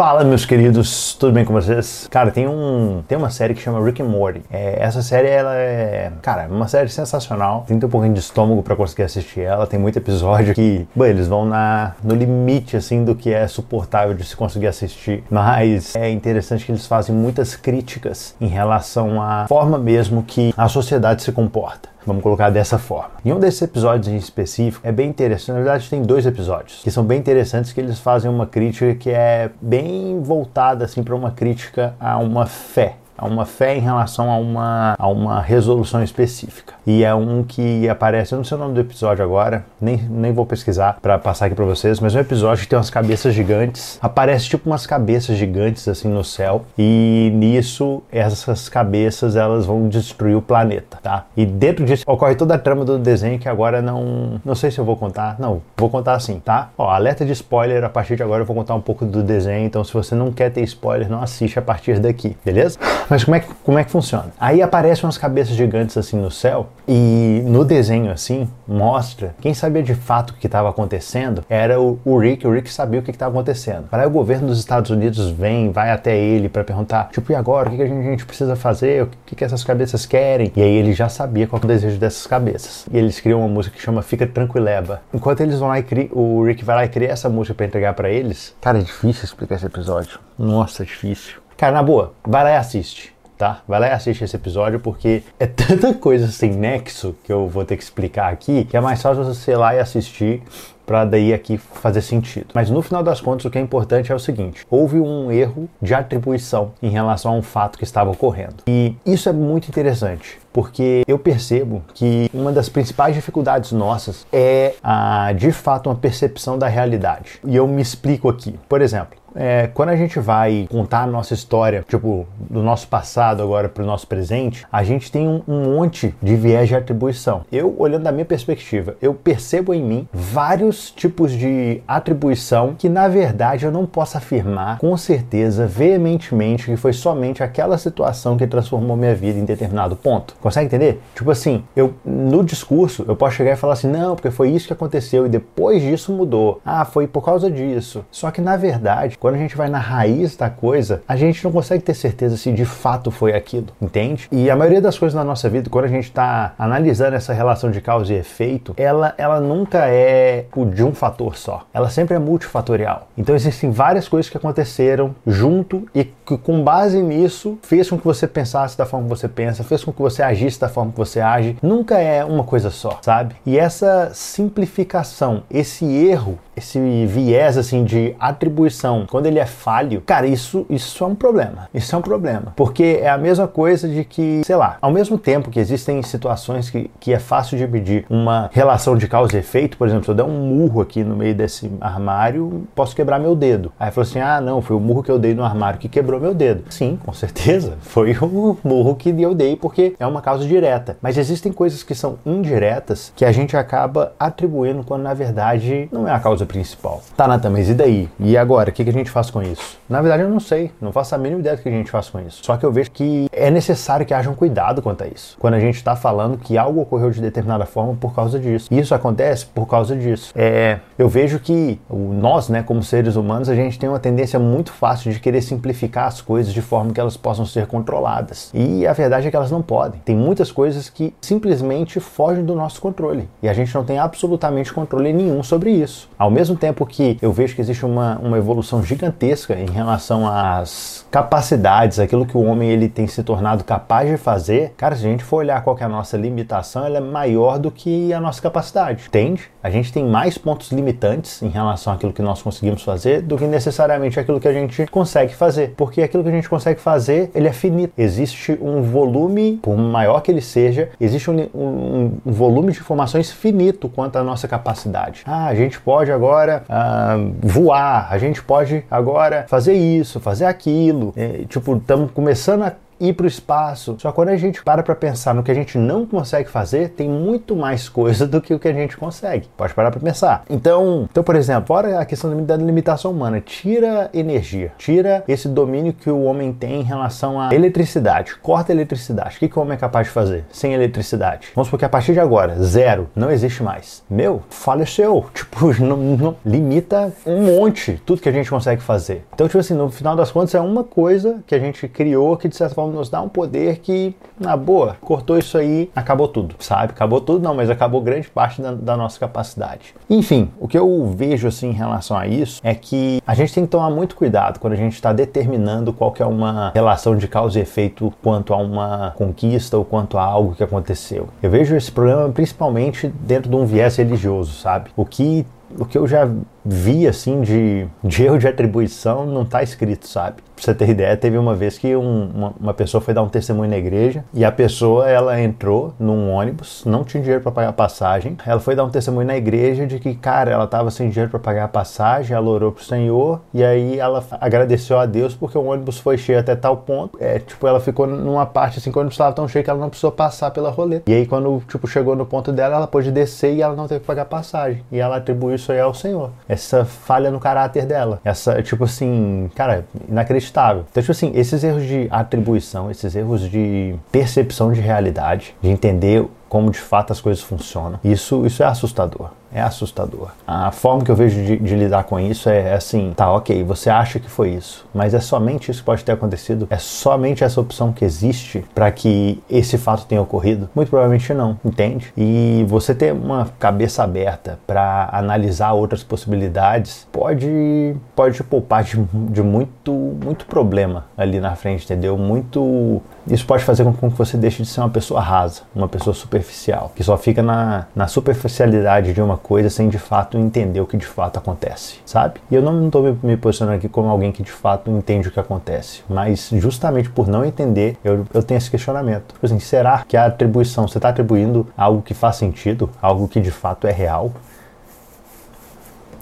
Fala, meus queridos, tudo bem com vocês? Cara, tem um tem uma série que chama Rick and Morty. É, essa série, ela é, cara, uma série sensacional. Tem que ter um pouquinho de estômago para conseguir assistir ela. Tem muito episódio que, bom, eles vão na no limite assim do que é suportável de se conseguir assistir. Mas é interessante que eles fazem muitas críticas em relação à forma mesmo que a sociedade se comporta. Vamos colocar dessa forma. Em um desses episódios em específico, é bem interessante. Na verdade, tem dois episódios que são bem interessantes que eles fazem uma crítica que é bem voltada assim para uma crítica a uma fé a uma fé em relação a uma, a uma resolução específica. E é um que aparece, eu não sei o nome do episódio agora, nem, nem vou pesquisar para passar aqui para vocês, mas é um episódio que tem umas cabeças gigantes, aparece tipo umas cabeças gigantes assim no céu, e nisso essas cabeças elas vão destruir o planeta, tá? E dentro disso ocorre toda a trama do desenho que agora não, não sei se eu vou contar, não, vou contar assim, tá? Ó, alerta de spoiler, a partir de agora eu vou contar um pouco do desenho, então se você não quer ter spoiler, não assiste a partir daqui, beleza? Mas como é, que, como é que funciona? Aí aparecem umas cabeças gigantes assim no céu e no desenho assim mostra quem sabia de fato o que estava acontecendo era o, o, Rick. O Rick sabia o que estava acontecendo. Aí o governo dos Estados Unidos vem, vai até ele para perguntar, tipo, e agora? O que, que a, gente, a, gente, precisa fazer? O que, que essas cabeças querem? E aí ele já sabia qual é o desejo dessas cabeças. E eles criam uma música que chama Fica Tranquileba. Enquanto eles vão lá e cri, o Rick vai lá e cria essa música para entregar para eles. Cara, é difícil explicar esse episódio. Nossa, é difícil. Cara, na boa, vai lá e assiste. Tá? Vai lá e assiste esse episódio porque é tanta coisa sem nexo que eu vou ter que explicar aqui que é mais fácil você ir lá e assistir para daí aqui fazer sentido. Mas no final das contas, o que é importante é o seguinte: houve um erro de atribuição em relação a um fato que estava ocorrendo. E isso é muito interessante, porque eu percebo que uma das principais dificuldades nossas é, a, de fato, uma percepção da realidade. E eu me explico aqui. Por exemplo, é, quando a gente vai contar a nossa história, tipo, do nosso passado agora para o nosso presente, a gente tem um, um, monte de viés de atribuição. Eu, olhando da minha perspectiva, eu percebo em mim vários tipos de atribuição que, na verdade, eu não posso afirmar com certeza, veementemente, que foi somente aquela situação que transformou minha vida em determinado ponto. Consegue entender? Tipo assim, eu no discurso eu posso chegar e falar assim, não, porque foi isso que aconteceu e depois disso mudou. Ah, foi por causa disso. Só que na verdade, quando a gente vai na raiz da coisa, a gente não consegue ter certeza se de fato foi aquilo, entende? E a maioria das coisas na nossa vida, quando a gente está analisando essa relação de causa e efeito, ela, ela nunca é de um fator só. Ela sempre é multifatorial. Então existem várias coisas que aconteceram junto e que com base nisso fez com que você pensasse da forma que você pensa, fez com que você agisse da forma que você age. Nunca é uma coisa só, sabe? E essa simplificação, esse erro, esse viés assim de atribuição quando ele é falho, cara, isso, isso é um problema. Isso é um problema. Porque é a mesma coisa de que, sei lá, ao mesmo tempo que existem situações que, que é fácil de medir uma relação de causa e efeito, por exemplo, se eu der um murro aqui no meio desse armário, posso quebrar meu dedo. Aí falou assim: ah, não, foi o murro que eu dei no armário que quebrou meu dedo. Sim, com certeza, foi o murro que eu dei porque é uma causa direta. Mas existem coisas que são indiretas que a gente acaba atribuindo quando na verdade não é a causa principal. Tá, Natan, mas e daí? E agora? O que, que a gente faz com isso? Na verdade, eu não sei, não faço a mínima ideia do que a gente faz com isso. Só que eu vejo que é necessário que haja um cuidado quanto a isso. Quando a gente está falando que algo ocorreu de determinada forma por causa disso. E isso acontece por causa disso. É, eu vejo que nós, né, como seres humanos, a gente tem uma tendência muito fácil de querer simplificar as coisas de forma que elas possam ser controladas. E a verdade é que elas não podem. Tem muitas coisas que simplesmente fogem do nosso controle. E a gente não tem absolutamente controle nenhum sobre isso. Ao mesmo tempo que eu vejo que existe uma, uma evolução gigantesca em relação às capacidades, aquilo que o homem ele tem se tornado capaz de fazer, cara, se a gente for olhar qual é a nossa limitação, ela é maior do que a nossa capacidade, entende? A gente tem mais pontos limitantes em relação àquilo que nós conseguimos fazer do que necessariamente aquilo que a gente consegue fazer, aquilo que a gente consegue fazer, ele é finito. Existe um volume, por maior que ele seja, existe um, um, um volume de informações finito quanto à nossa capacidade. Ah, a gente pode agora ah, voar, a gente pode agora fazer isso, fazer aquilo. É, tipo, estamos começando a ir para o espaço. Só quando a gente para para pensar no que a gente não consegue fazer, tem muito mais coisa do que o que a gente consegue. Pode parar para pensar. Então, então, por exemplo, fora a questão da limitação humana, tira energia, tira esse domínio que o homem tem em relação à eletricidade, corta a eletricidade. O que, que o homem é capaz de fazer sem eletricidade? Vamos supor que a partir de agora, zero, não existe mais. Meu, faleceu. Tipo, não, não, limita um monte tudo que a gente consegue fazer. Então, tipo assim, no final das contas, é uma coisa que a gente criou que de certa forma nos dá um poder que, na boa, cortou isso aí, acabou tudo, sabe? Acabou tudo, não, mas acabou grande parte da, da nossa capacidade. Enfim, o que eu vejo assim em relação a isso é que a gente tem que tomar muito cuidado quando a gente está determinando qual que é uma relação de causa e efeito quanto a uma conquista ou quanto a algo que aconteceu. Eu vejo esse problema principalmente dentro de um viés religioso, sabe? O que o que eu já vi assim de, de erro de atribuição não está escrito, sabe? Pra você ter ideia, teve uma vez que um, uma, uma, pessoa foi dar um testemunho na igreja e a pessoa ela entrou num ônibus, não tinha dinheiro para pagar a passagem. Ela foi dar um testemunho na igreja de que, cara, ela estava sem dinheiro para pagar a passagem, ela orou pro Senhor e aí ela agradeceu a Deus porque o ônibus foi cheio até tal ponto. É, tipo, ela ficou numa parte assim, quando estava tão cheio que ela não precisou passar pela roleta. E aí quando, tipo, chegou no ponto dela, ela pôde descer e ela não teve que pagar a passagem. E ela atribuiu isso aí ao Senhor. Essa falha no caráter dela. Essa, tipo assim, cara, inacreditável. Então, tipo assim, esses erros de atribuição, esses erros de percepção de realidade, de entender como de fato as coisas funcionam, isso, isso é assustador é assustador. A forma que eu vejo de, de, lidar com isso é assim: tá, ok, você acha que foi isso, mas é somente isso que pode ter acontecido? É somente essa opção que existe para que esse fato tenha ocorrido? Muito provavelmente não, entende? E você ter uma cabeça aberta para analisar outras possibilidades pode, pode te poupar de, de muito, muito problema ali na frente, entendeu? Muito. Isso pode fazer com que você deixe de ser uma pessoa rasa, uma pessoa superficial, que só fica na, na superficialidade de uma coisa sem de fato entender o que de fato acontece, sabe? E eu não estou me, posicionando aqui como alguém que de fato entende o que acontece, mas justamente por não entender, eu, eu tenho esse questionamento. Tipo assim, será que a atribuição, você está atribuindo algo que faz sentido, algo que de fato é real?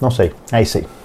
Não sei, é isso aí.